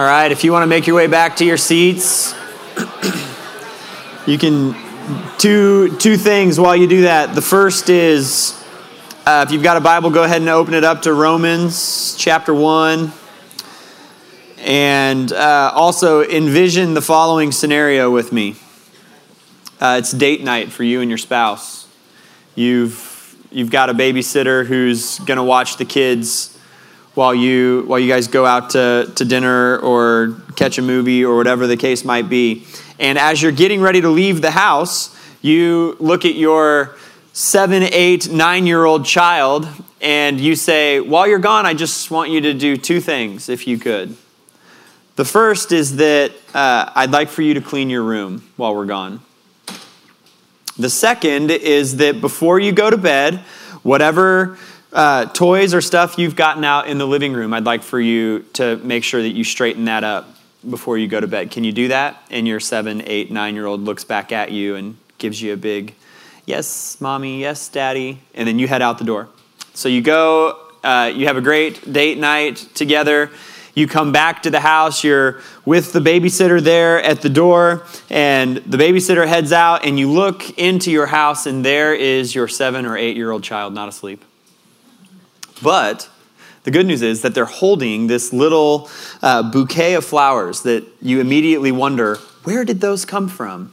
All right, if you want to make your way back to your seats, you can two two things while you do that. The first is uh, if you've got a Bible, go ahead and open it up to Romans chapter one, and uh, also envision the following scenario with me. Uh, it's date night for you and your spouse. You've you've got a babysitter who's going to watch the kids while you while you guys go out to, to dinner or catch a movie or whatever the case might be. And as you're getting ready to leave the house, you look at your seven, eight, nine year old child and you say, While you're gone, I just want you to do two things if you could. The first is that uh, I'd like for you to clean your room while we're gone. The second is that before you go to bed, whatever uh, toys or stuff you've gotten out in the living room, I'd like for you to make sure that you straighten that up before you go to bed. Can you do that? And your seven, eight, nine year old looks back at you and gives you a big, yes, mommy, yes, daddy. And then you head out the door. So you go, uh, you have a great date night together. You come back to the house, you're with the babysitter there at the door, and the babysitter heads out, and you look into your house, and there is your seven or eight year old child not asleep. But the good news is that they're holding this little uh, bouquet of flowers that you immediately wonder where did those come from?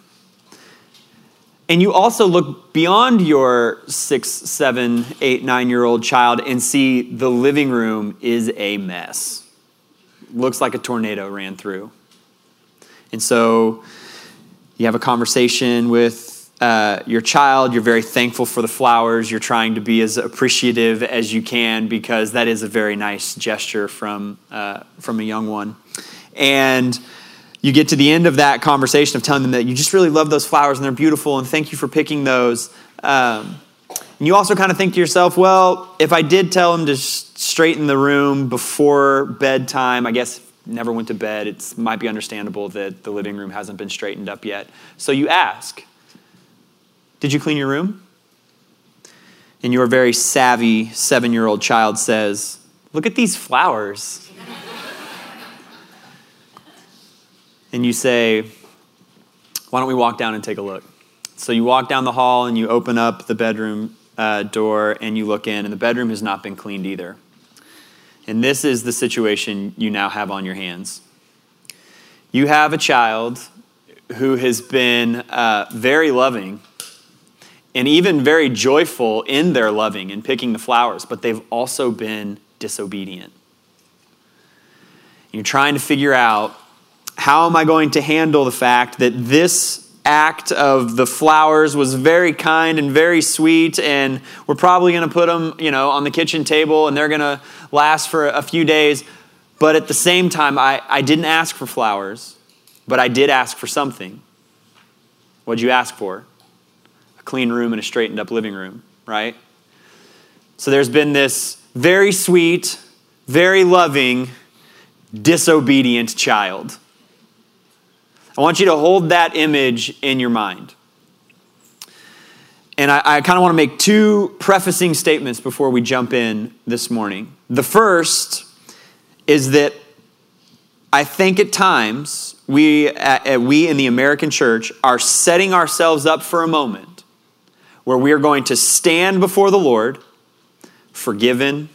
And you also look beyond your six, seven, eight, nine year old child and see the living room is a mess. Looks like a tornado ran through. And so you have a conversation with uh, your child. You're very thankful for the flowers. You're trying to be as appreciative as you can because that is a very nice gesture from, uh, from a young one. And you get to the end of that conversation of telling them that you just really love those flowers and they're beautiful and thank you for picking those. Um, and you also kind of think to yourself, well, if I did tell them to straighten the room before bedtime, I guess never went to bed, it might be understandable that the living room hasn't been straightened up yet. So you ask, did you clean your room? And your very savvy seven year old child says, Look at these flowers. and you say, Why don't we walk down and take a look? So you walk down the hall and you open up the bedroom uh, door and you look in, and the bedroom has not been cleaned either. And this is the situation you now have on your hands. You have a child who has been uh, very loving and even very joyful in their loving and picking the flowers, but they've also been disobedient. You're trying to figure out how am I going to handle the fact that this act of the flowers was very kind and very sweet and we're probably going to put them, you know, on the kitchen table and they're going to last for a few days, but at the same time I, I didn't ask for flowers, but I did ask for something. What'd you ask for? Clean room and a straightened up living room, right? So there's been this very sweet, very loving, disobedient child. I want you to hold that image in your mind. And I, I kind of want to make two prefacing statements before we jump in this morning. The first is that I think at times we, uh, we in the American church are setting ourselves up for a moment where we are going to stand before the Lord, forgiven,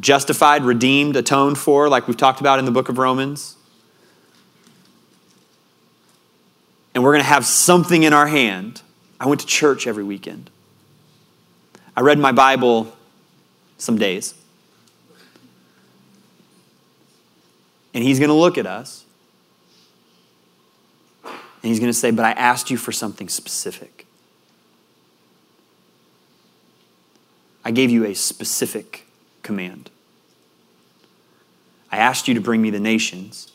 justified, redeemed, atoned for, like we've talked about in the book of Romans. And we're going to have something in our hand. I went to church every weekend. I read my Bible some days. And he's going to look at us. And he's going to say, But I asked you for something specific. I gave you a specific command. I asked you to bring me the nations.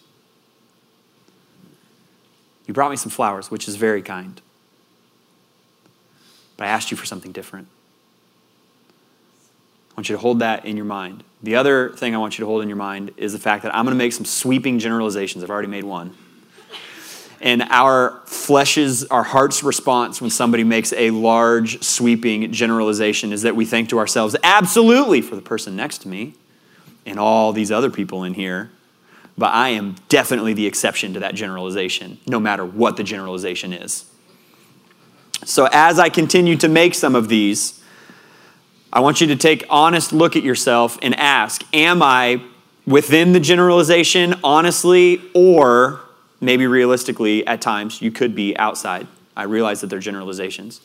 You brought me some flowers, which is very kind. But I asked you for something different. I want you to hold that in your mind. The other thing I want you to hold in your mind is the fact that I'm going to make some sweeping generalizations. I've already made one. And our flesh's, our heart's response when somebody makes a large, sweeping generalization is that we think to ourselves, absolutely, for the person next to me and all these other people in here. but I am definitely the exception to that generalization, no matter what the generalization is. So, as I continue to make some of these, I want you to take honest look at yourself and ask, am I within the generalization honestly or maybe realistically at times you could be outside. I realize that they're generalizations.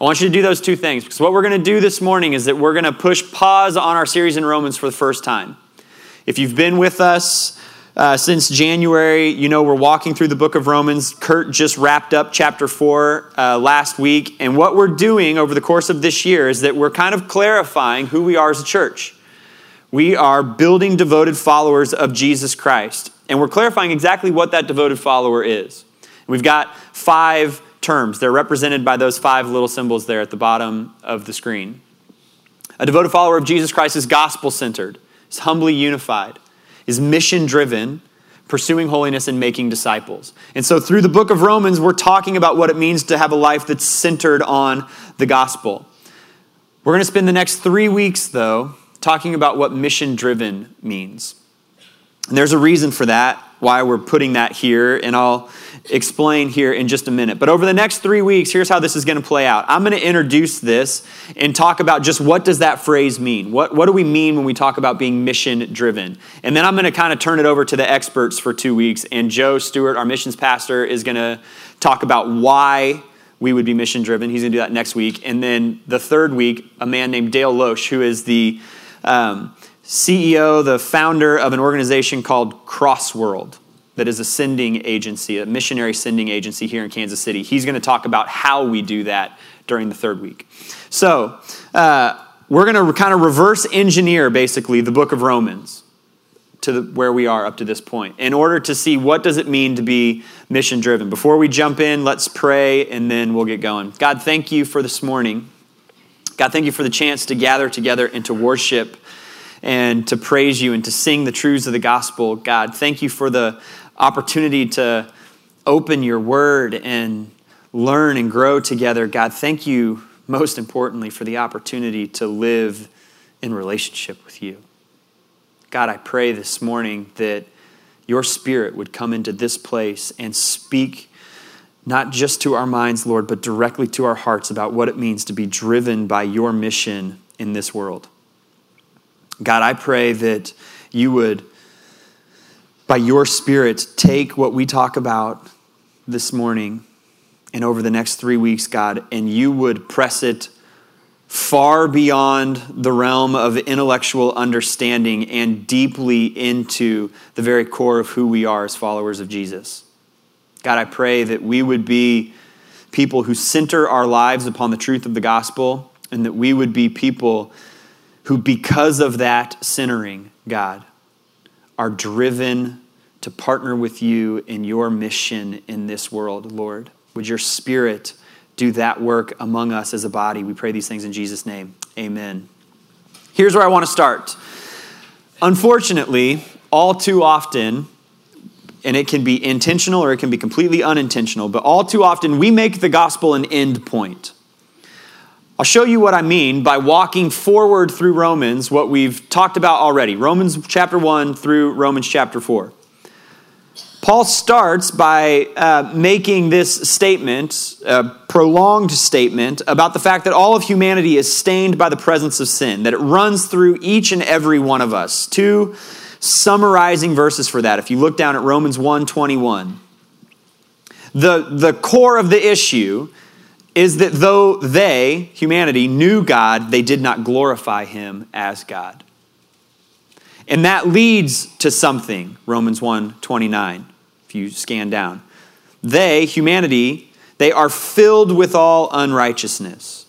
I want you to do those two things because what we're going to do this morning is that we're going to push pause on our series in Romans for the first time. If you've been with us uh, since January, you know we're walking through the book of Romans. Kurt just wrapped up chapter four uh, last week. And what we're doing over the course of this year is that we're kind of clarifying who we are as a church. We are building devoted followers of Jesus Christ. And we're clarifying exactly what that devoted follower is. We've got five terms. They're represented by those five little symbols there at the bottom of the screen. A devoted follower of Jesus Christ is gospel centered, is humbly unified, is mission driven, pursuing holiness and making disciples. And so through the book of Romans, we're talking about what it means to have a life that's centered on the gospel. We're going to spend the next three weeks, though, talking about what mission driven means. And there's a reason for that, why we're putting that here, and I'll explain here in just a minute. But over the next three weeks, here's how this is going to play out. I'm going to introduce this and talk about just what does that phrase mean? What, what do we mean when we talk about being mission driven? And then I'm going to kind of turn it over to the experts for two weeks. And Joe Stewart, our missions pastor, is going to talk about why we would be mission driven. He's going to do that next week. And then the third week, a man named Dale Losch, who is the um, CEO, the founder of an organization called Crossworld that is a sending agency, a missionary sending agency here in Kansas City. He's going to talk about how we do that during the third week. So, uh, we're going to kind of reverse engineer basically the book of Romans to the, where we are up to this point in order to see what does it mean to be mission driven. Before we jump in, let's pray and then we'll get going. God, thank you for this morning. God, thank you for the chance to gather together and to worship and to praise you and to sing the truths of the gospel. God, thank you for the opportunity to open your word and learn and grow together. God, thank you most importantly for the opportunity to live in relationship with you. God, I pray this morning that your spirit would come into this place and speak not just to our minds, Lord, but directly to our hearts about what it means to be driven by your mission in this world. God, I pray that you would, by your Spirit, take what we talk about this morning and over the next three weeks, God, and you would press it far beyond the realm of intellectual understanding and deeply into the very core of who we are as followers of Jesus. God, I pray that we would be people who center our lives upon the truth of the gospel and that we would be people who, because of that centering, God, are driven to partner with you in your mission in this world, Lord. Would your spirit do that work among us as a body? We pray these things in Jesus' name. Amen. Here's where I want to start. Unfortunately, all too often, and it can be intentional or it can be completely unintentional, but all too often we make the gospel an end point. I'll show you what I mean by walking forward through Romans, what we've talked about already Romans chapter 1 through Romans chapter 4. Paul starts by uh, making this statement, a prolonged statement, about the fact that all of humanity is stained by the presence of sin, that it runs through each and every one of us. Two summarizing verses for that. If you look down at Romans 1 21, the, the core of the issue is that though they, humanity, knew God, they did not glorify him as God. And that leads to something, Romans 1 29, if you scan down. They, humanity, they are filled with all unrighteousness.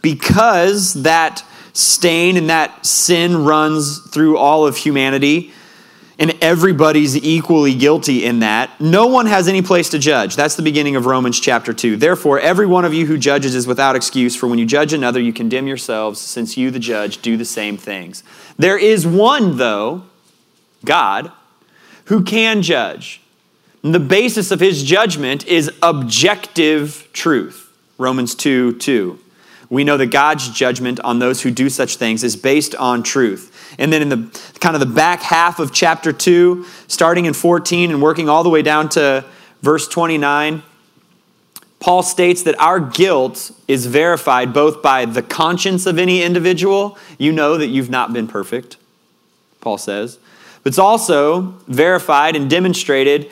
Because that stain and that sin runs through all of humanity, and everybody's equally guilty in that, no one has any place to judge. That's the beginning of Romans chapter 2. Therefore, every one of you who judges is without excuse, for when you judge another, you condemn yourselves, since you, the judge, do the same things. There is one, though, God, who can judge. And the basis of his judgment is objective truth. Romans 2 2. We know that God's judgment on those who do such things is based on truth. And then in the kind of the back half of chapter 2, starting in 14 and working all the way down to verse 29, Paul states that our guilt is verified both by the conscience of any individual. You know that you've not been perfect, Paul says. But it's also verified and demonstrated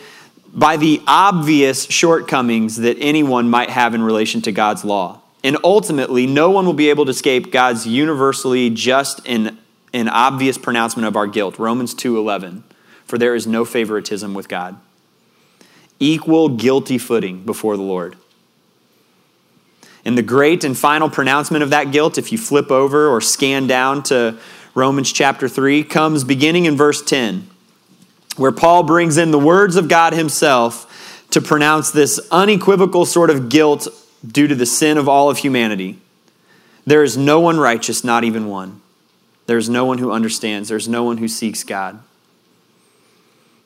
by the obvious shortcomings that anyone might have in relation to God's law. And ultimately, no one will be able to escape God's universally just and, and obvious pronouncement of our guilt. Romans 2:11. For there is no favoritism with God. Equal guilty footing before the Lord. And the great and final pronouncement of that guilt, if you flip over or scan down to Romans chapter 3, comes beginning in verse 10, where Paul brings in the words of God himself to pronounce this unequivocal sort of guilt due to the sin of all of humanity. There is no one righteous, not even one. There is no one who understands. There is no one who seeks God.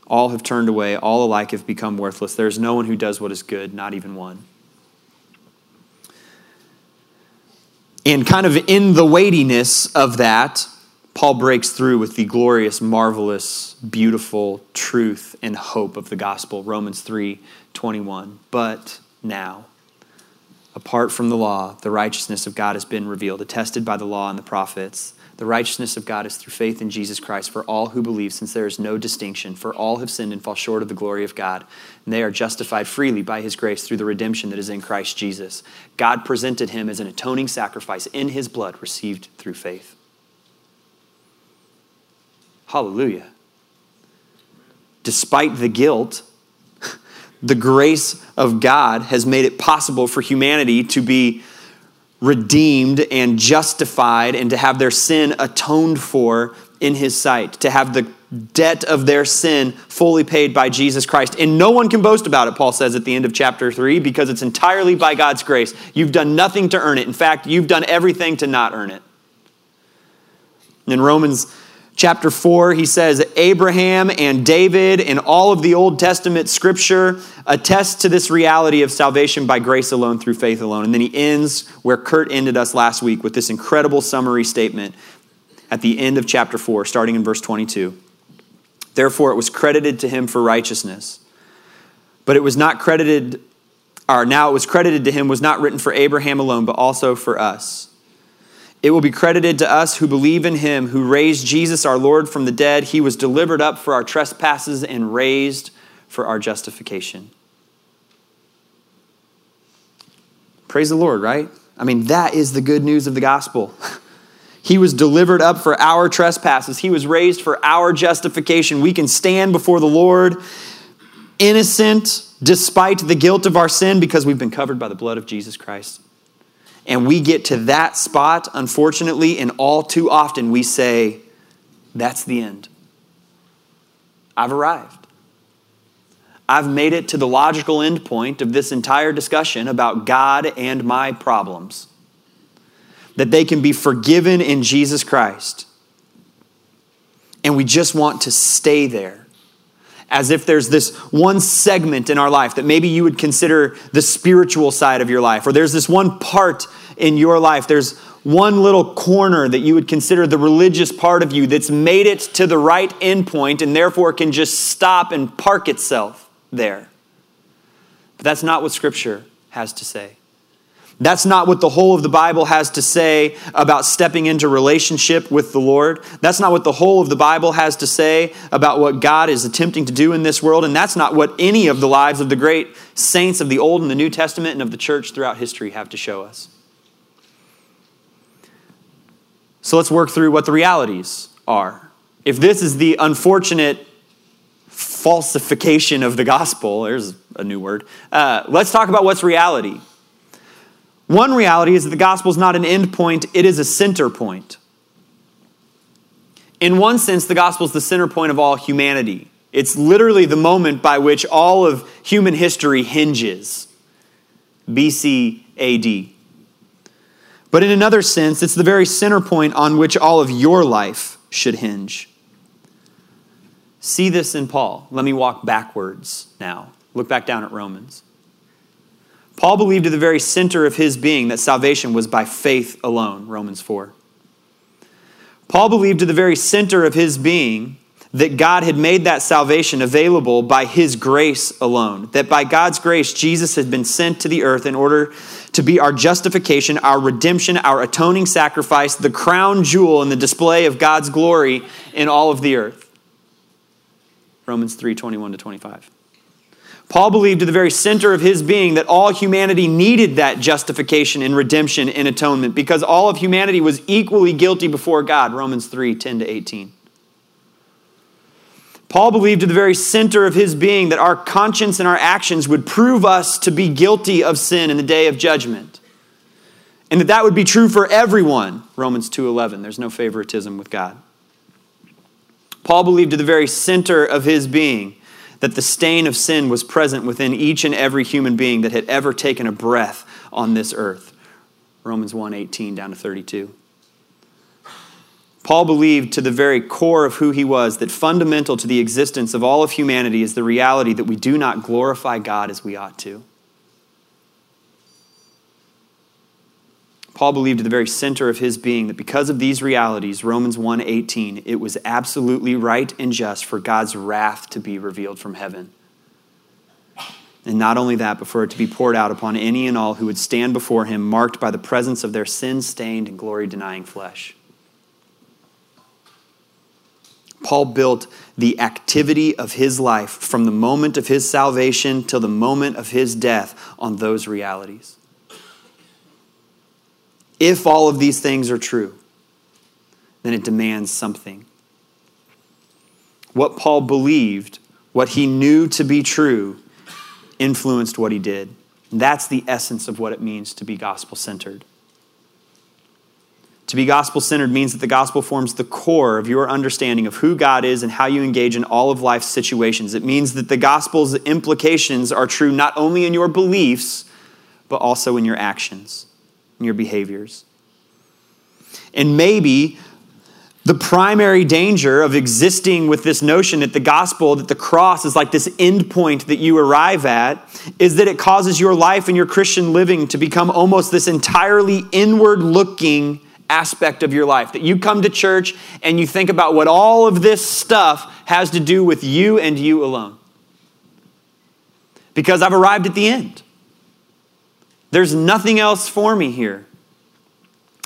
All have turned away. All alike have become worthless. There is no one who does what is good, not even one. And kind of in the weightiness of that, Paul breaks through with the glorious, marvelous, beautiful truth and hope of the gospel. Romans 3 21. But now, apart from the law, the righteousness of God has been revealed, attested by the law and the prophets. The righteousness of God is through faith in Jesus Christ for all who believe, since there is no distinction. For all have sinned and fall short of the glory of God, and they are justified freely by his grace through the redemption that is in Christ Jesus. God presented him as an atoning sacrifice in his blood received through faith. Hallelujah. Despite the guilt, the grace of God has made it possible for humanity to be redeemed and justified and to have their sin atoned for in his sight, to have the debt of their sin fully paid by Jesus Christ. And no one can boast about it, Paul says at the end of chapter 3, because it's entirely by God's grace. You've done nothing to earn it. In fact, you've done everything to not earn it. In Romans chapter 4, he says, Abraham and David and all of the Old Testament scripture attest to this reality of salvation by grace alone through faith alone. And then he ends where Kurt ended us last week with this incredible summary statement at the end of chapter 4, starting in verse 22. Therefore, it was credited to him for righteousness. But it was not credited, or now it was credited to him, was not written for Abraham alone, but also for us it will be credited to us who believe in him, who raised Jesus our Lord from the dead. He was delivered up for our trespasses and raised for our justification. Praise the Lord, right? I mean, that is the good news of the gospel. He was delivered up for our trespasses. He was raised for our justification. We can stand before the Lord innocent despite the guilt of our sin because we've been covered by the blood of Jesus Christ. And we get to that spot, unfortunately, and all too often we say, That's the end. I've arrived. I've made it to the logical end point of this entire discussion about God and my problems. That they can be forgiven in Jesus Christ. And we just want to stay there as if there's this one segment in our life that maybe you would consider the spiritual side of your life, or there's this one part in your life, there's one little corner that you would consider the religious part of you that's made it to the right endpoint and therefore can just stop and park itself there. But that's not what Scripture has to say. That's not what the whole of the Bible has to say about stepping into relationship with the Lord. That's not what the whole of the Bible has to say about what God is attempting to do in this world. And that's not what any of the lives of the great saints of the Old and the New Testament and of the church throughout history have to show us. So let's work through what the realities are. If this is the unfortunate falsification of the gospel, there's a new word, uh, let's talk about what's reality. One reality is that the gospel is not an end point, it is a center point. In one sense, the gospel is the center point of all humanity. It's literally the moment by which all of human history hinges. BC AD. But in another sense, it's the very center point on which all of your life should hinge. See this in Paul. Let me walk backwards now. Look back down at Romans. Paul believed to the very center of his being that salvation was by faith alone, Romans 4. Paul believed to the very center of his being that God had made that salvation available by his grace alone. That by God's grace, Jesus had been sent to the earth in order to be our justification, our redemption, our atoning sacrifice, the crown jewel in the display of God's glory in all of the earth. Romans 3 21 to 25. Paul believed to the very center of his being that all humanity needed that justification and redemption and atonement because all of humanity was equally guilty before God. Romans 3 10 to 18. Paul believed to the very center of his being that our conscience and our actions would prove us to be guilty of sin in the day of judgment. And that that would be true for everyone. Romans 2:11. There's no favoritism with God. Paul believed to the very center of his being that the stain of sin was present within each and every human being that had ever taken a breath on this earth. Romans 1:18 down to 32. Paul believed to the very core of who he was that fundamental to the existence of all of humanity is the reality that we do not glorify God as we ought to. Paul believed at the very center of his being that because of these realities, Romans 1:18, it was absolutely right and just for God's wrath to be revealed from heaven. And not only that, but for it to be poured out upon any and all who would stand before him marked by the presence of their sin-stained and glory-denying flesh. Paul built the activity of his life from the moment of his salvation till the moment of his death on those realities. If all of these things are true, then it demands something. What Paul believed, what he knew to be true, influenced what he did. That's the essence of what it means to be gospel centered. To be gospel centered means that the gospel forms the core of your understanding of who God is and how you engage in all of life's situations. It means that the gospel's implications are true not only in your beliefs, but also in your actions your behaviors. And maybe the primary danger of existing with this notion that the gospel, that the cross is like this end point that you arrive at, is that it causes your life and your Christian living to become almost this entirely inward looking aspect of your life. That you come to church and you think about what all of this stuff has to do with you and you alone. Because I've arrived at the end. There's nothing else for me here.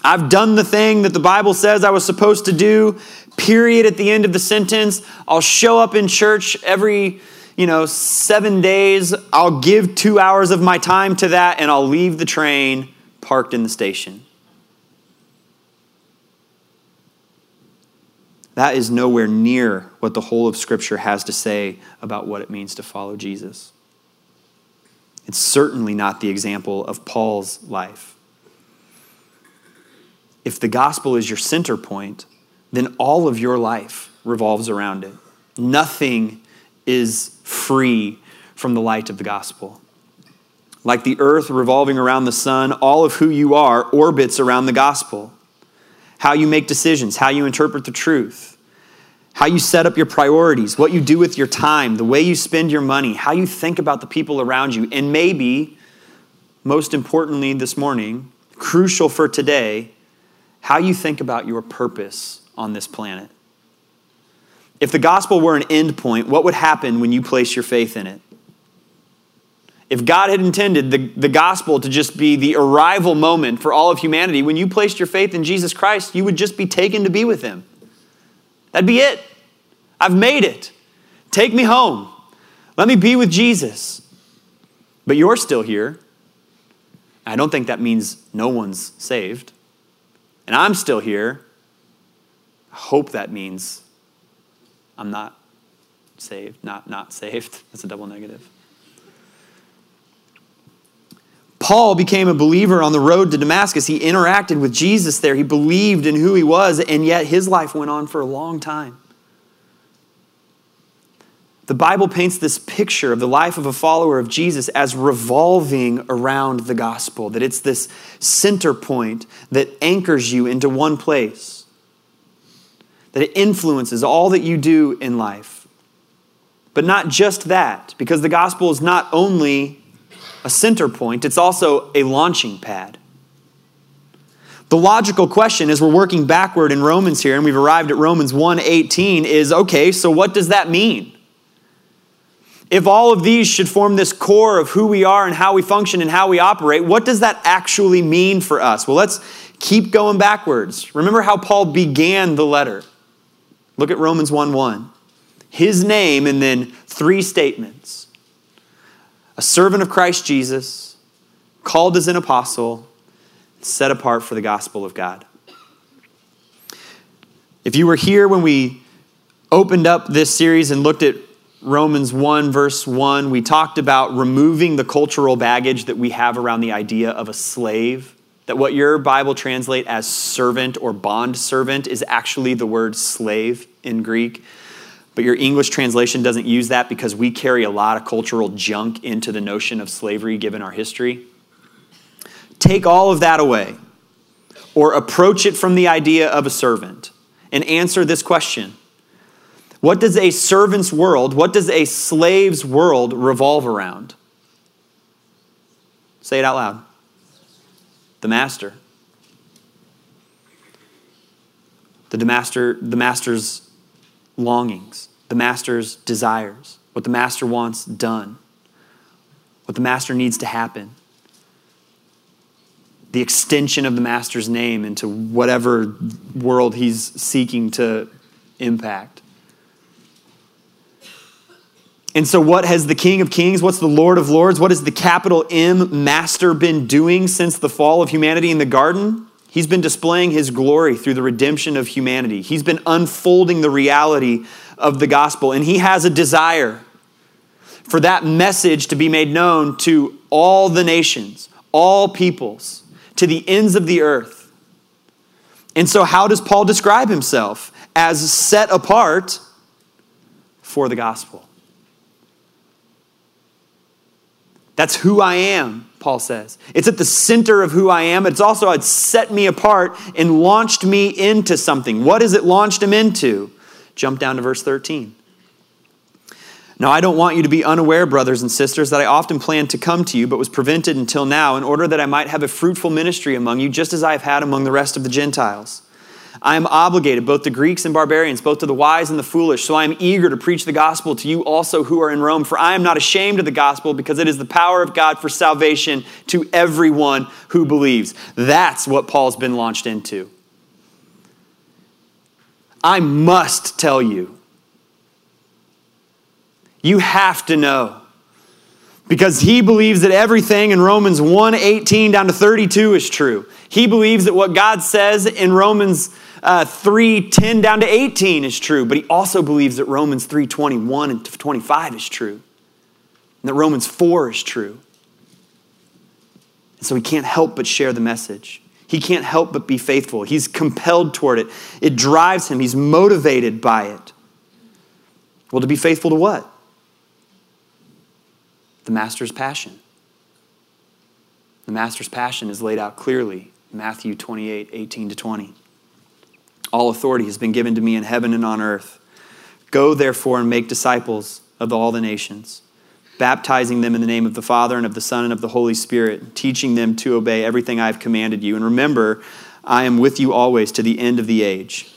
I've done the thing that the Bible says I was supposed to do, period, at the end of the sentence. I'll show up in church every, you know, seven days. I'll give two hours of my time to that, and I'll leave the train parked in the station. That is nowhere near what the whole of Scripture has to say about what it means to follow Jesus. It's certainly not the example of Paul's life. If the gospel is your center point, then all of your life revolves around it. Nothing is free from the light of the gospel. Like the earth revolving around the sun, all of who you are orbits around the gospel. How you make decisions, how you interpret the truth, how you set up your priorities, what you do with your time, the way you spend your money, how you think about the people around you, and maybe, most importantly this morning, crucial for today, how you think about your purpose on this planet. If the gospel were an end point, what would happen when you place your faith in it? If God had intended the, the gospel to just be the arrival moment for all of humanity, when you placed your faith in Jesus Christ, you would just be taken to be with Him. That'd be it. I've made it. Take me home. Let me be with Jesus. But you're still here. I don't think that means no one's saved. And I'm still here. I hope that means I'm not saved, not not saved. That's a double negative. Paul became a believer on the road to Damascus. He interacted with Jesus there. He believed in who he was, and yet his life went on for a long time. The Bible paints this picture of the life of a follower of Jesus as revolving around the gospel, that it's this center point that anchors you into one place, that it influences all that you do in life. But not just that, because the gospel is not only a center point, it's also a launching pad. The logical question as we're working backward in Romans here and we've arrived at Romans 1:18 is okay, so what does that mean? If all of these should form this core of who we are and how we function and how we operate, what does that actually mean for us? Well, let's keep going backwards. Remember how Paul began the letter. Look at Romans 1 1. His name, and then three statements a servant of Christ Jesus, called as an apostle, set apart for the gospel of God. If you were here when we opened up this series and looked at Romans 1, verse 1, we talked about removing the cultural baggage that we have around the idea of a slave. That what your Bible translate as servant or bond servant is actually the word slave in Greek. But your English translation doesn't use that because we carry a lot of cultural junk into the notion of slavery given our history. Take all of that away or approach it from the idea of a servant and answer this question what does a servant's world, what does a slave's world revolve around? Say it out loud. The master. The master, the master's longings, the master's desires, what the master wants done, what the master needs to happen, the extension of the master's name into whatever world he's seeking to impact. And so, what has the King of Kings, what's the Lord of Lords, what has the capital M Master been doing since the fall of humanity in the garden? He's been displaying his glory through the redemption of humanity. He's been unfolding the reality of the gospel, and he has a desire for that message to be made known to all the nations, all peoples, to the ends of the earth. And so, how does Paul describe himself? As set apart for the gospel. That's who I am, Paul says. It's at the center of who I am. It's also, it's set me apart and launched me into something. What has it launched him into? Jump down to verse 13. Now, I don't want you to be unaware, brothers and sisters, that I often planned to come to you, but was prevented until now, in order that I might have a fruitful ministry among you, just as I have had among the rest of the Gentiles. I am obligated, both to Greeks and barbarians, both to the wise and the foolish. So I am eager to preach the gospel to you also who are in Rome. For I am not ashamed of the gospel, because it is the power of God for salvation to everyone who believes. That's what Paul's been launched into. I must tell you. You have to know. Because he believes that everything in Romans 1 18 down to 32 is true. He believes that what God says in Romans uh, 3 10 down to 18 is true, but he also believes that Romans 3 21 and 25 is true, and that Romans 4 is true. And so he can't help but share the message. He can't help but be faithful. He's compelled toward it. It drives him, he's motivated by it. Well, to be faithful to what? The master's passion. The master's passion is laid out clearly Matthew 28 18 to 20. All authority has been given to me in heaven and on earth. Go, therefore, and make disciples of all the nations, baptizing them in the name of the Father and of the Son and of the Holy Spirit, teaching them to obey everything I have commanded you. And remember, I am with you always to the end of the age.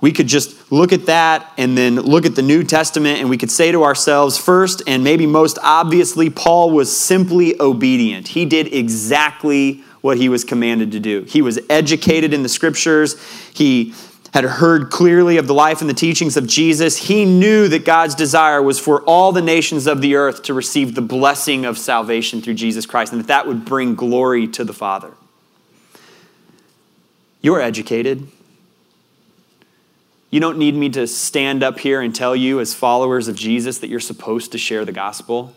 We could just look at that and then look at the New Testament, and we could say to ourselves, first and maybe most obviously, Paul was simply obedient. He did exactly what he was commanded to do. He was educated in the scriptures. He had heard clearly of the life and the teachings of Jesus. He knew that God's desire was for all the nations of the earth to receive the blessing of salvation through Jesus Christ, and that that would bring glory to the Father. You're educated. You don't need me to stand up here and tell you, as followers of Jesus, that you're supposed to share the gospel.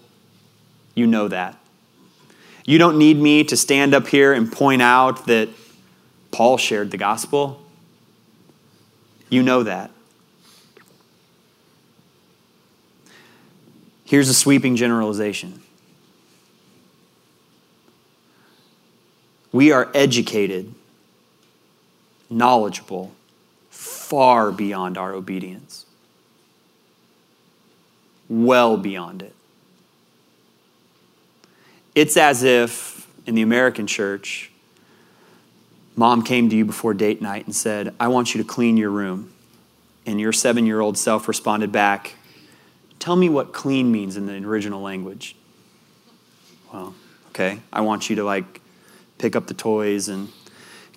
You know that. You don't need me to stand up here and point out that Paul shared the gospel. You know that. Here's a sweeping generalization we are educated, knowledgeable, far beyond our obedience, well beyond it. It's as if in the American church, mom came to you before date night and said, I want you to clean your room. And your seven year old self responded back, Tell me what clean means in the original language. Well, okay, I want you to like pick up the toys and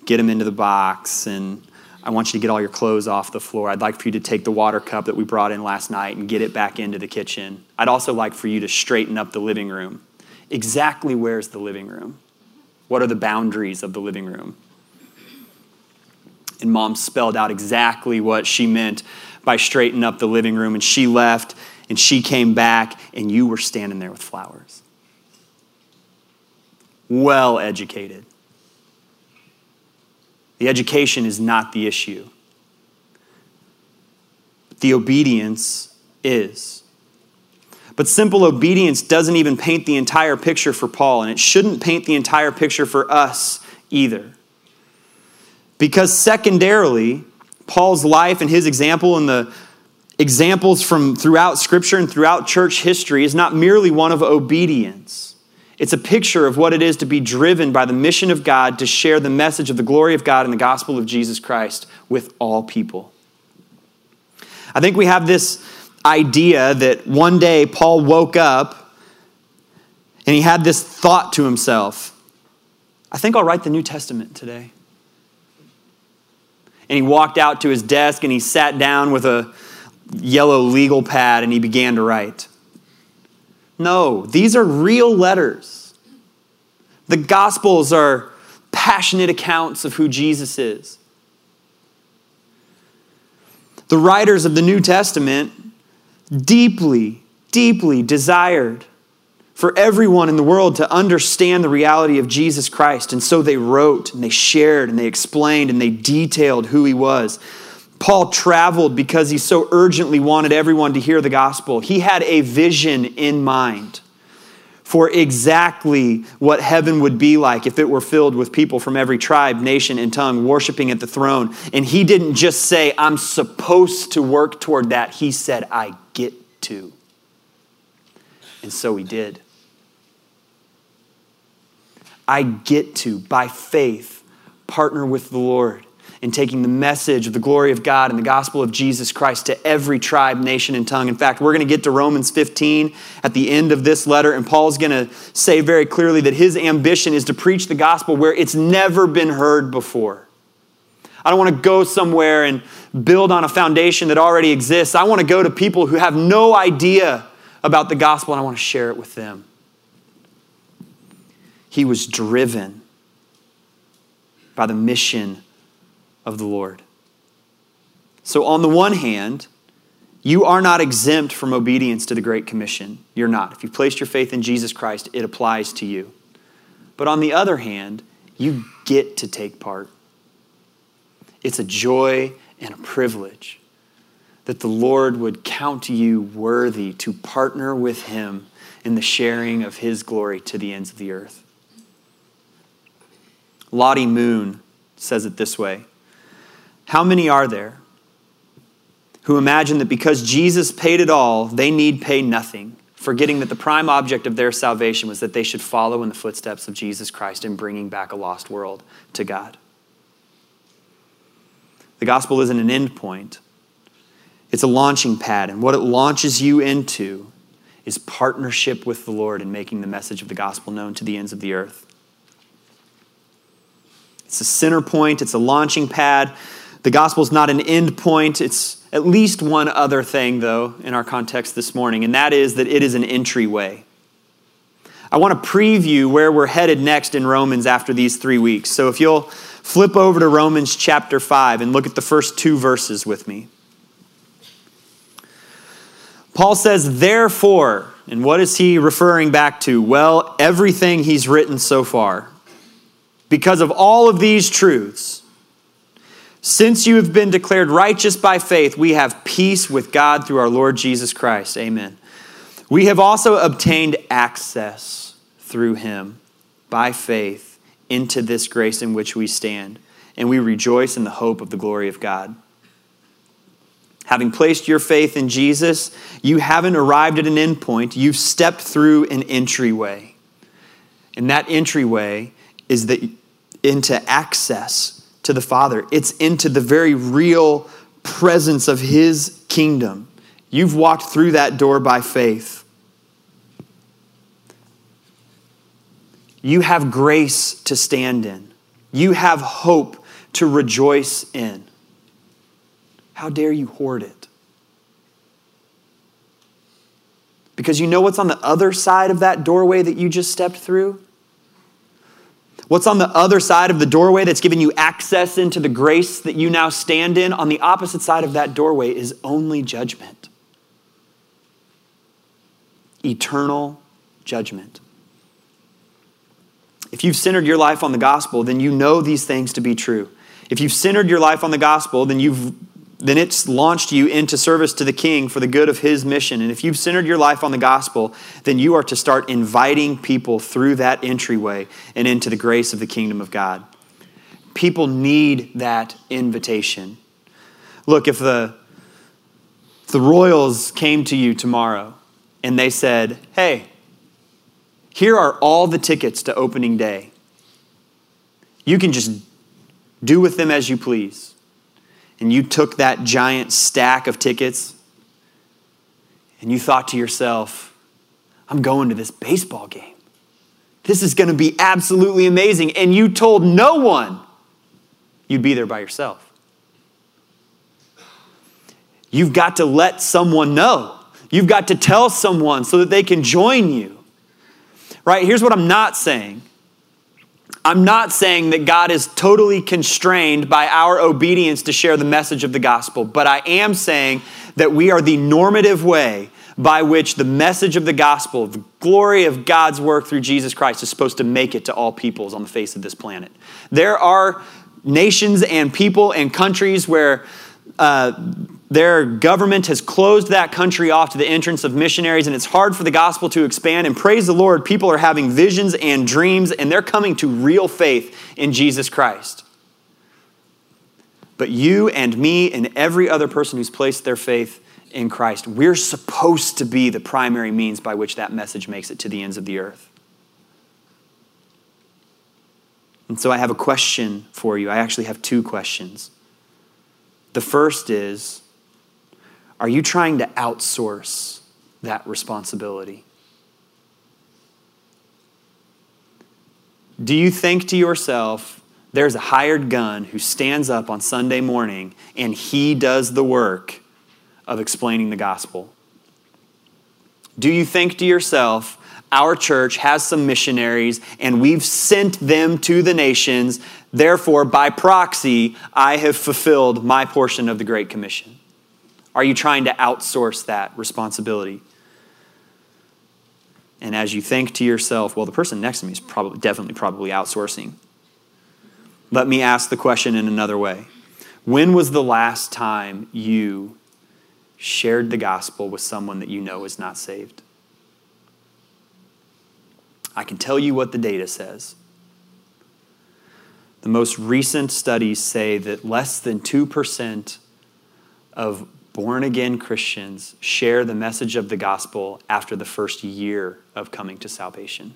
get them into the box and I want you to get all your clothes off the floor. I'd like for you to take the water cup that we brought in last night and get it back into the kitchen. I'd also like for you to straighten up the living room. Exactly where's the living room? What are the boundaries of the living room? And mom spelled out exactly what she meant by straightening up the living room. And she left and she came back, and you were standing there with flowers. Well educated. The education is not the issue, the obedience is. But simple obedience doesn't even paint the entire picture for Paul, and it shouldn't paint the entire picture for us either. Because secondarily, Paul's life and his example and the examples from throughout Scripture and throughout church history is not merely one of obedience. It's a picture of what it is to be driven by the mission of God to share the message of the glory of God and the gospel of Jesus Christ with all people. I think we have this idea that one day Paul woke up and he had this thought to himself I think I'll write the New Testament today. And he walked out to his desk and he sat down with a yellow legal pad and he began to write. No, these are real letters. The Gospels are passionate accounts of who Jesus is. The writers of the New Testament deeply, deeply desired for everyone in the world to understand the reality of Jesus Christ. And so they wrote and they shared and they explained and they detailed who he was. Paul traveled because he so urgently wanted everyone to hear the gospel. He had a vision in mind for exactly what heaven would be like if it were filled with people from every tribe, nation, and tongue worshiping at the throne. And he didn't just say, I'm supposed to work toward that. He said, I get to. And so he did. I get to, by faith, partner with the Lord in taking the message of the glory of God and the gospel of Jesus Christ to every tribe, nation, and tongue. In fact, we're going to get to Romans 15 at the end of this letter, and Paul's going to say very clearly that his ambition is to preach the gospel where it's never been heard before. I don't want to go somewhere and build on a foundation that already exists. I want to go to people who have no idea about the gospel, and I want to share it with them. He was driven by the mission of the Lord. So, on the one hand, you are not exempt from obedience to the Great Commission. You're not. If you've placed your faith in Jesus Christ, it applies to you. But on the other hand, you get to take part. It's a joy and a privilege that the Lord would count you worthy to partner with Him in the sharing of His glory to the ends of the earth. Lottie Moon says it this way how many are there who imagine that because Jesus paid it all, they need pay nothing, forgetting that the prime object of their salvation was that they should follow in the footsteps of Jesus Christ in bringing back a lost world to God? The gospel isn't an end point, it's a launching pad. And what it launches you into is partnership with the Lord in making the message of the gospel known to the ends of the earth. It's a center point, it's a launching pad the gospel is not an end point. It's at least one other thing, though, in our context this morning, and that is that it is an entryway. I want to preview where we're headed next in Romans after these three weeks. So if you'll flip over to Romans chapter 5 and look at the first two verses with me. Paul says, therefore, and what is he referring back to? Well, everything he's written so far. Because of all of these truths, since you have been declared righteous by faith, we have peace with God through our Lord Jesus Christ. Amen. We have also obtained access through him by faith into this grace in which we stand, and we rejoice in the hope of the glory of God. Having placed your faith in Jesus, you haven't arrived at an endpoint, you've stepped through an entryway. And that entryway is the, into access to the Father, it's into the very real presence of His kingdom. You've walked through that door by faith. You have grace to stand in. You have hope to rejoice in. How dare you hoard it? Because you know what's on the other side of that doorway that you just stepped through? What's on the other side of the doorway that's given you access into the grace that you now stand in? On the opposite side of that doorway is only judgment eternal judgment. If you've centered your life on the gospel, then you know these things to be true. If you've centered your life on the gospel, then you've then it's launched you into service to the king for the good of his mission. And if you've centered your life on the gospel, then you are to start inviting people through that entryway and into the grace of the kingdom of God. People need that invitation. Look, if the, the Royals came to you tomorrow and they said, Hey, here are all the tickets to opening day. You can just do with them as you please. And you took that giant stack of tickets and you thought to yourself, I'm going to this baseball game. This is going to be absolutely amazing. And you told no one you'd be there by yourself. You've got to let someone know You've got to tell someone so that they can join you. Right? Here's what I'm not saying. I'm not saying that God is totally constrained by our obedience to share the message of the gospel, but I am saying that we are the normative way by which the message of the gospel, the glory of God's work through Jesus Christ, is supposed to make it to all peoples on the face of this planet. There are nations and people and countries where uh, their government has closed that country off to the entrance of missionaries, and it's hard for the gospel to expand. And praise the Lord, people are having visions and dreams, and they're coming to real faith in Jesus Christ. But you and me and every other person who's placed their faith in Christ, we're supposed to be the primary means by which that message makes it to the ends of the earth. And so I have a question for you. I actually have two questions. The first is are you trying to outsource that responsibility? Do you think to yourself, there's a hired gun who stands up on Sunday morning and he does the work of explaining the gospel? Do you think to yourself, our church has some missionaries and we've sent them to the nations, therefore, by proxy, I have fulfilled my portion of the Great Commission? Are you trying to outsource that responsibility? And as you think to yourself, well, the person next to me is probably definitely probably outsourcing. Let me ask the question in another way. When was the last time you shared the gospel with someone that you know is not saved? I can tell you what the data says. The most recent studies say that less than 2% of born again Christians share the message of the gospel after the first year of coming to salvation.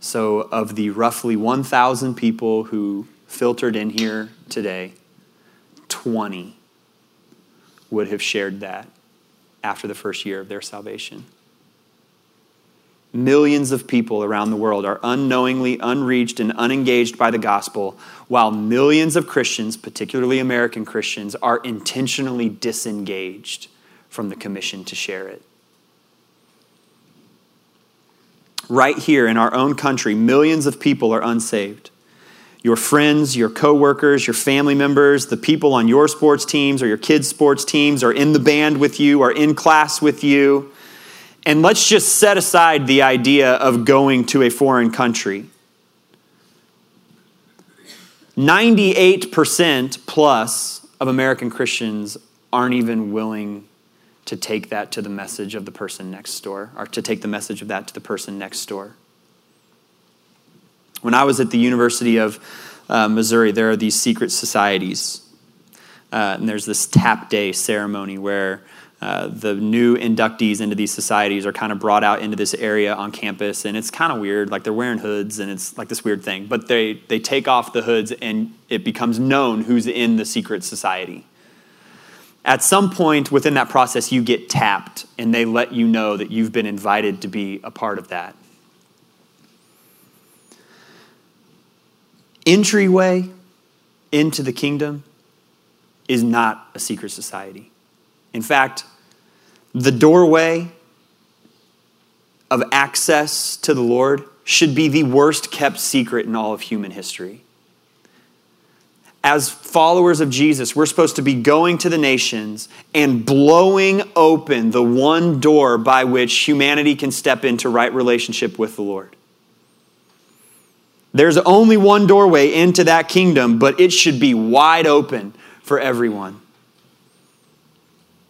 So, of the roughly 1,000 people who filtered in here today, 20 would have shared that after the first year of their salvation. Millions of people around the world are unknowingly unreached and unengaged by the gospel, while millions of Christians, particularly American Christians, are intentionally disengaged from the commission to share it. Right here in our own country, millions of people are unsaved. Your friends, your coworkers, your family members, the people on your sports teams or your kids' sports teams are in the band with you, are in class with you and let's just set aside the idea of going to a foreign country. 98% plus of American Christians aren't even willing to take that to the message of the person next door, or to take the message of that to the person next door. When I was at the University of uh, Missouri, there are these secret societies. Uh, and there's this tap day ceremony where uh, the new inductees into these societies are kind of brought out into this area on campus, and it's kind of weird. Like they're wearing hoods, and it's like this weird thing. But they they take off the hoods, and it becomes known who's in the secret society. At some point within that process, you get tapped, and they let you know that you've been invited to be a part of that. Entryway into the kingdom is not a secret society. In fact, the doorway of access to the Lord should be the worst kept secret in all of human history. As followers of Jesus, we're supposed to be going to the nations and blowing open the one door by which humanity can step into right relationship with the Lord. There's only one doorway into that kingdom, but it should be wide open for everyone.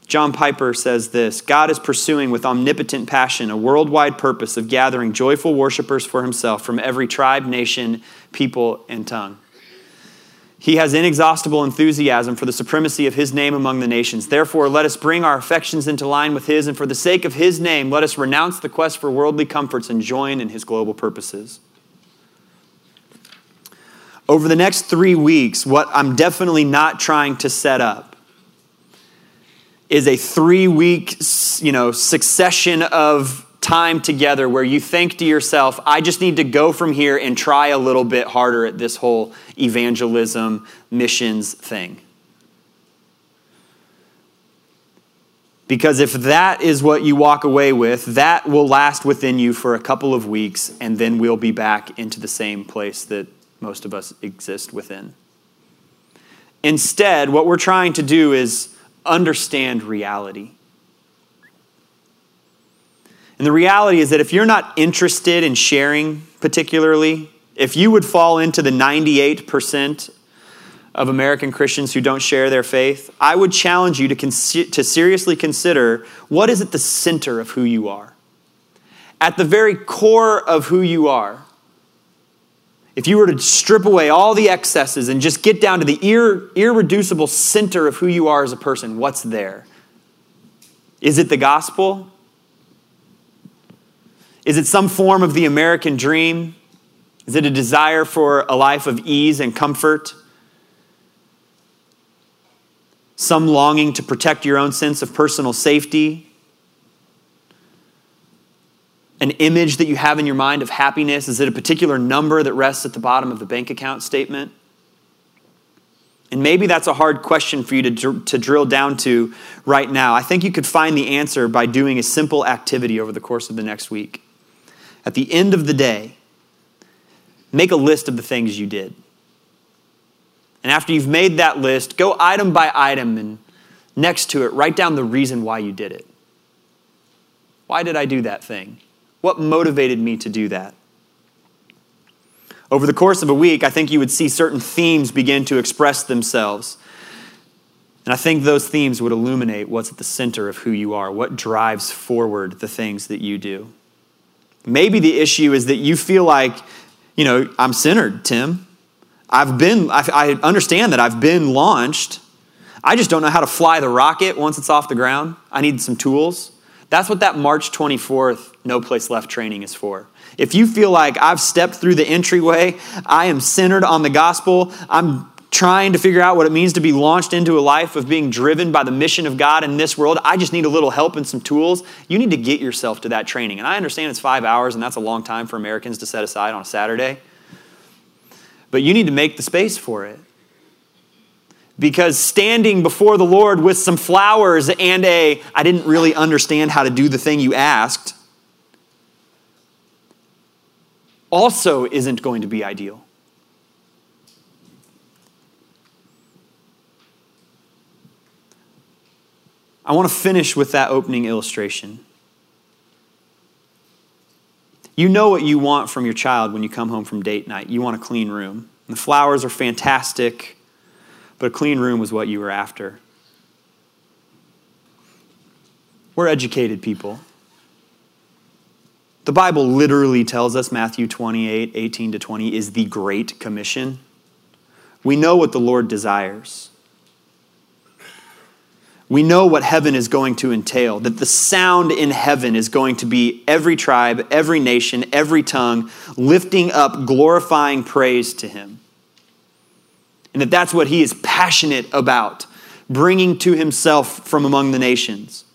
John Piper says this God is pursuing with omnipotent passion a worldwide purpose of gathering joyful worshipers for himself from every tribe, nation, people, and tongue. He has inexhaustible enthusiasm for the supremacy of his name among the nations. Therefore, let us bring our affections into line with his, and for the sake of his name, let us renounce the quest for worldly comforts and join in his global purposes. Over the next three weeks, what I'm definitely not trying to set up is a three week you know, succession of time together where you think to yourself, I just need to go from here and try a little bit harder at this whole evangelism, missions thing. Because if that is what you walk away with, that will last within you for a couple of weeks, and then we'll be back into the same place that most of us exist within. Instead, what we're trying to do is understand reality. And the reality is that if you're not interested in sharing, particularly, if you would fall into the 98% of American Christians who don't share their faith, I would challenge you to, to seriously consider what is at the center of who you are. At the very core of who you are, if you were to strip away all the excesses and just get down to the ir- irreducible center of who you are as a person, what's there? Is it the gospel? Is it some form of the American dream? Is it a desire for a life of ease and comfort? Some longing to protect your own sense of personal safety? An image that you have in your mind of happiness? Is it a particular number that rests at the bottom of the bank account statement? And maybe that's a hard question for you to, to drill down to right now. I think you could find the answer by doing a simple activity over the course of the next week. At the end of the day, make a list of the things you did. And after you've made that list, go item by item and next to it, write down the reason why you did it. Why did I do that thing? What motivated me to do that? Over the course of a week, I think you would see certain themes begin to express themselves. And I think those themes would illuminate what's at the center of who you are, what drives forward the things that you do. Maybe the issue is that you feel like, you know, I'm centered, Tim. I've been, I, understand that I've been launched. I just don't know how to fly the rocket once it's off the ground. I need some tools. That's what that March 24th No Place Left training is for. If you feel like I've stepped through the entryway, I am centered on the gospel, I'm trying to figure out what it means to be launched into a life of being driven by the mission of God in this world, I just need a little help and some tools. You need to get yourself to that training. And I understand it's five hours, and that's a long time for Americans to set aside on a Saturday. But you need to make the space for it because standing before the Lord with some flowers and a, I didn't really understand how to do the thing you asked, also isn't going to be ideal. I want to finish with that opening illustration. You know what you want from your child when you come home from date night. You want a clean room. The flowers are fantastic but a clean room was what you were after. We're educated people. The Bible literally tells us Matthew 28 18 to 20 is the Great Commission. We know what the Lord desires. We know what heaven is going to entail, that the sound in heaven is going to be every tribe, every nation, every tongue lifting up, glorifying praise to him. And that that's what he is passionate about, bringing to himself from among the nations.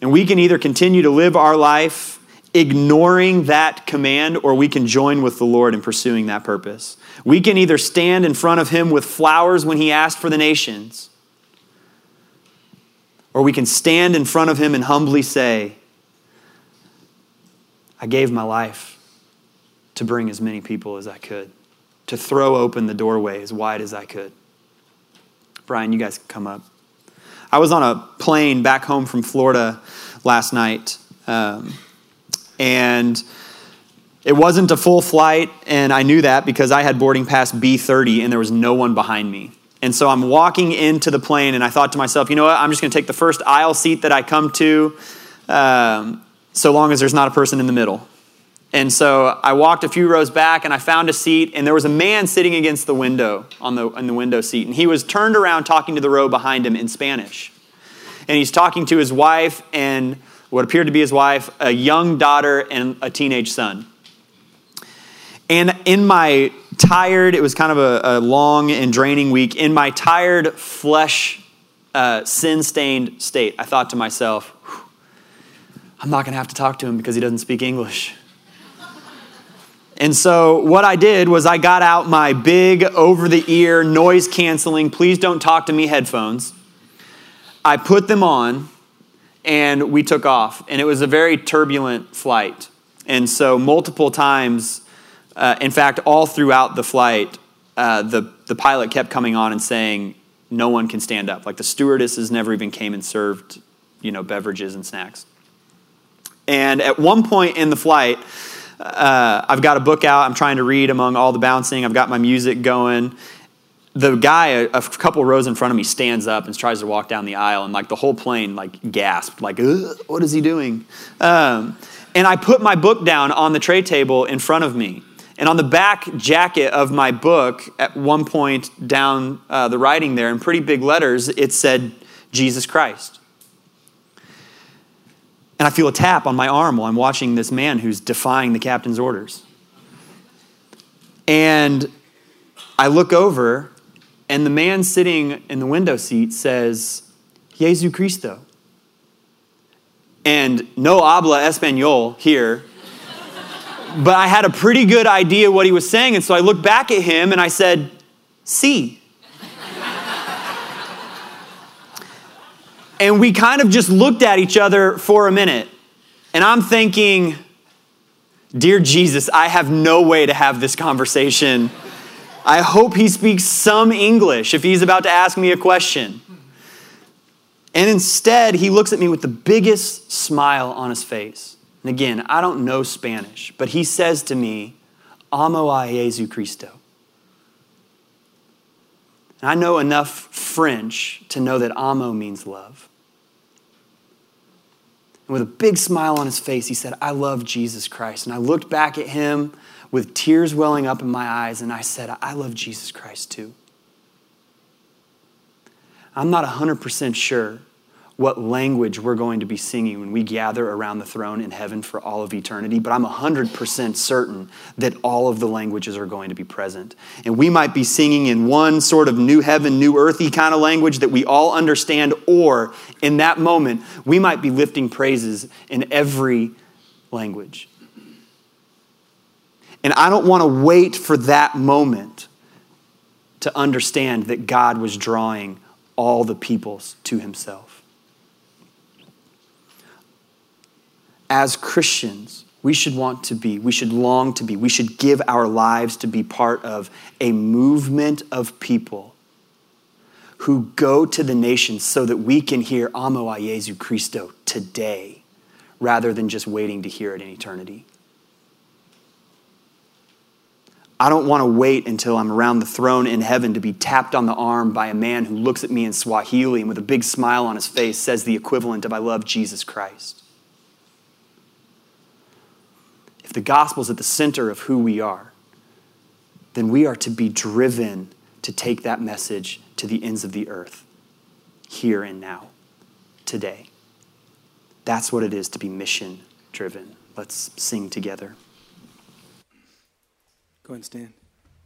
And we can either continue to live our life ignoring that command, or we can join with the Lord in pursuing that purpose. We can either stand in front of him with flowers when he asked for the nations or we can stand in front of him and humbly say, I gave my life to bring as many people as I could, to throw open the doorway as wide as I could. Brian, you guys can come up. I was on a plane back home from Florida last night, um, and it wasn't a full flight, and I knew that because I had boarding pass B30 and there was no one behind me. And so I'm walking into the plane, and I thought to myself, you know what? I'm just going to take the first aisle seat that I come to, um, so long as there's not a person in the middle. And so I walked a few rows back, and I found a seat, and there was a man sitting against the window on the, the window seat. And he was turned around talking to the row behind him in Spanish. And he's talking to his wife and what appeared to be his wife, a young daughter, and a teenage son. And in my tired, it was kind of a, a long and draining week. In my tired, flesh, uh, sin stained state, I thought to myself, I'm not going to have to talk to him because he doesn't speak English. And so, what I did was, I got out my big over the ear, noise canceling, please don't talk to me headphones. I put them on and we took off. And it was a very turbulent flight. And so, multiple times, uh, in fact, all throughout the flight, uh, the, the pilot kept coming on and saying, no one can stand up. Like the stewardesses never even came and served, you know, beverages and snacks. And at one point in the flight, uh, I've got a book out. I'm trying to read among all the bouncing. I've got my music going. The guy a, a couple rows in front of me stands up and tries to walk down the aisle, and like the whole plane like gasped, like, "What is he doing?" Um, and I put my book down on the tray table in front of me, and on the back jacket of my book, at one point down uh, the writing there in pretty big letters, it said Jesus Christ. And I feel a tap on my arm while I'm watching this man who's defying the captain's orders. And I look over, and the man sitting in the window seat says, Jesu Cristo. And no habla español here but I had a pretty good idea what he was saying. And so I looked back at him and I said, See. And we kind of just looked at each other for a minute. And I'm thinking, Dear Jesus, I have no way to have this conversation. I hope he speaks some English if he's about to ask me a question. And instead, he looks at me with the biggest smile on his face. And again, I don't know Spanish, but he says to me, Amo a Jesu Cristo. And I know enough French to know that amo means love. And with a big smile on his face, he said, I love Jesus Christ. And I looked back at him with tears welling up in my eyes, and I said, I love Jesus Christ too. I'm not 100% sure what language we're going to be singing when we gather around the throne in heaven for all of eternity, but I'm 100% certain that all of the languages are going to be present. And we might be singing in one sort of new heaven, new earthy kind of language that we all understand, or in that moment, we might be lifting praises in every language. And I don't want to wait for that moment to understand that God was drawing all the peoples to himself. As Christians, we should want to be, we should long to be, we should give our lives to be part of a movement of people who go to the nations so that we can hear Amo a Jesu Christo today rather than just waiting to hear it in eternity. I don't want to wait until I'm around the throne in heaven to be tapped on the arm by a man who looks at me in Swahili and with a big smile on his face says the equivalent of, I love Jesus Christ if the gospel is at the center of who we are, then we are to be driven to take that message to the ends of the earth, here and now, today. That's what it is to be mission driven. Let's sing together. Go and stand.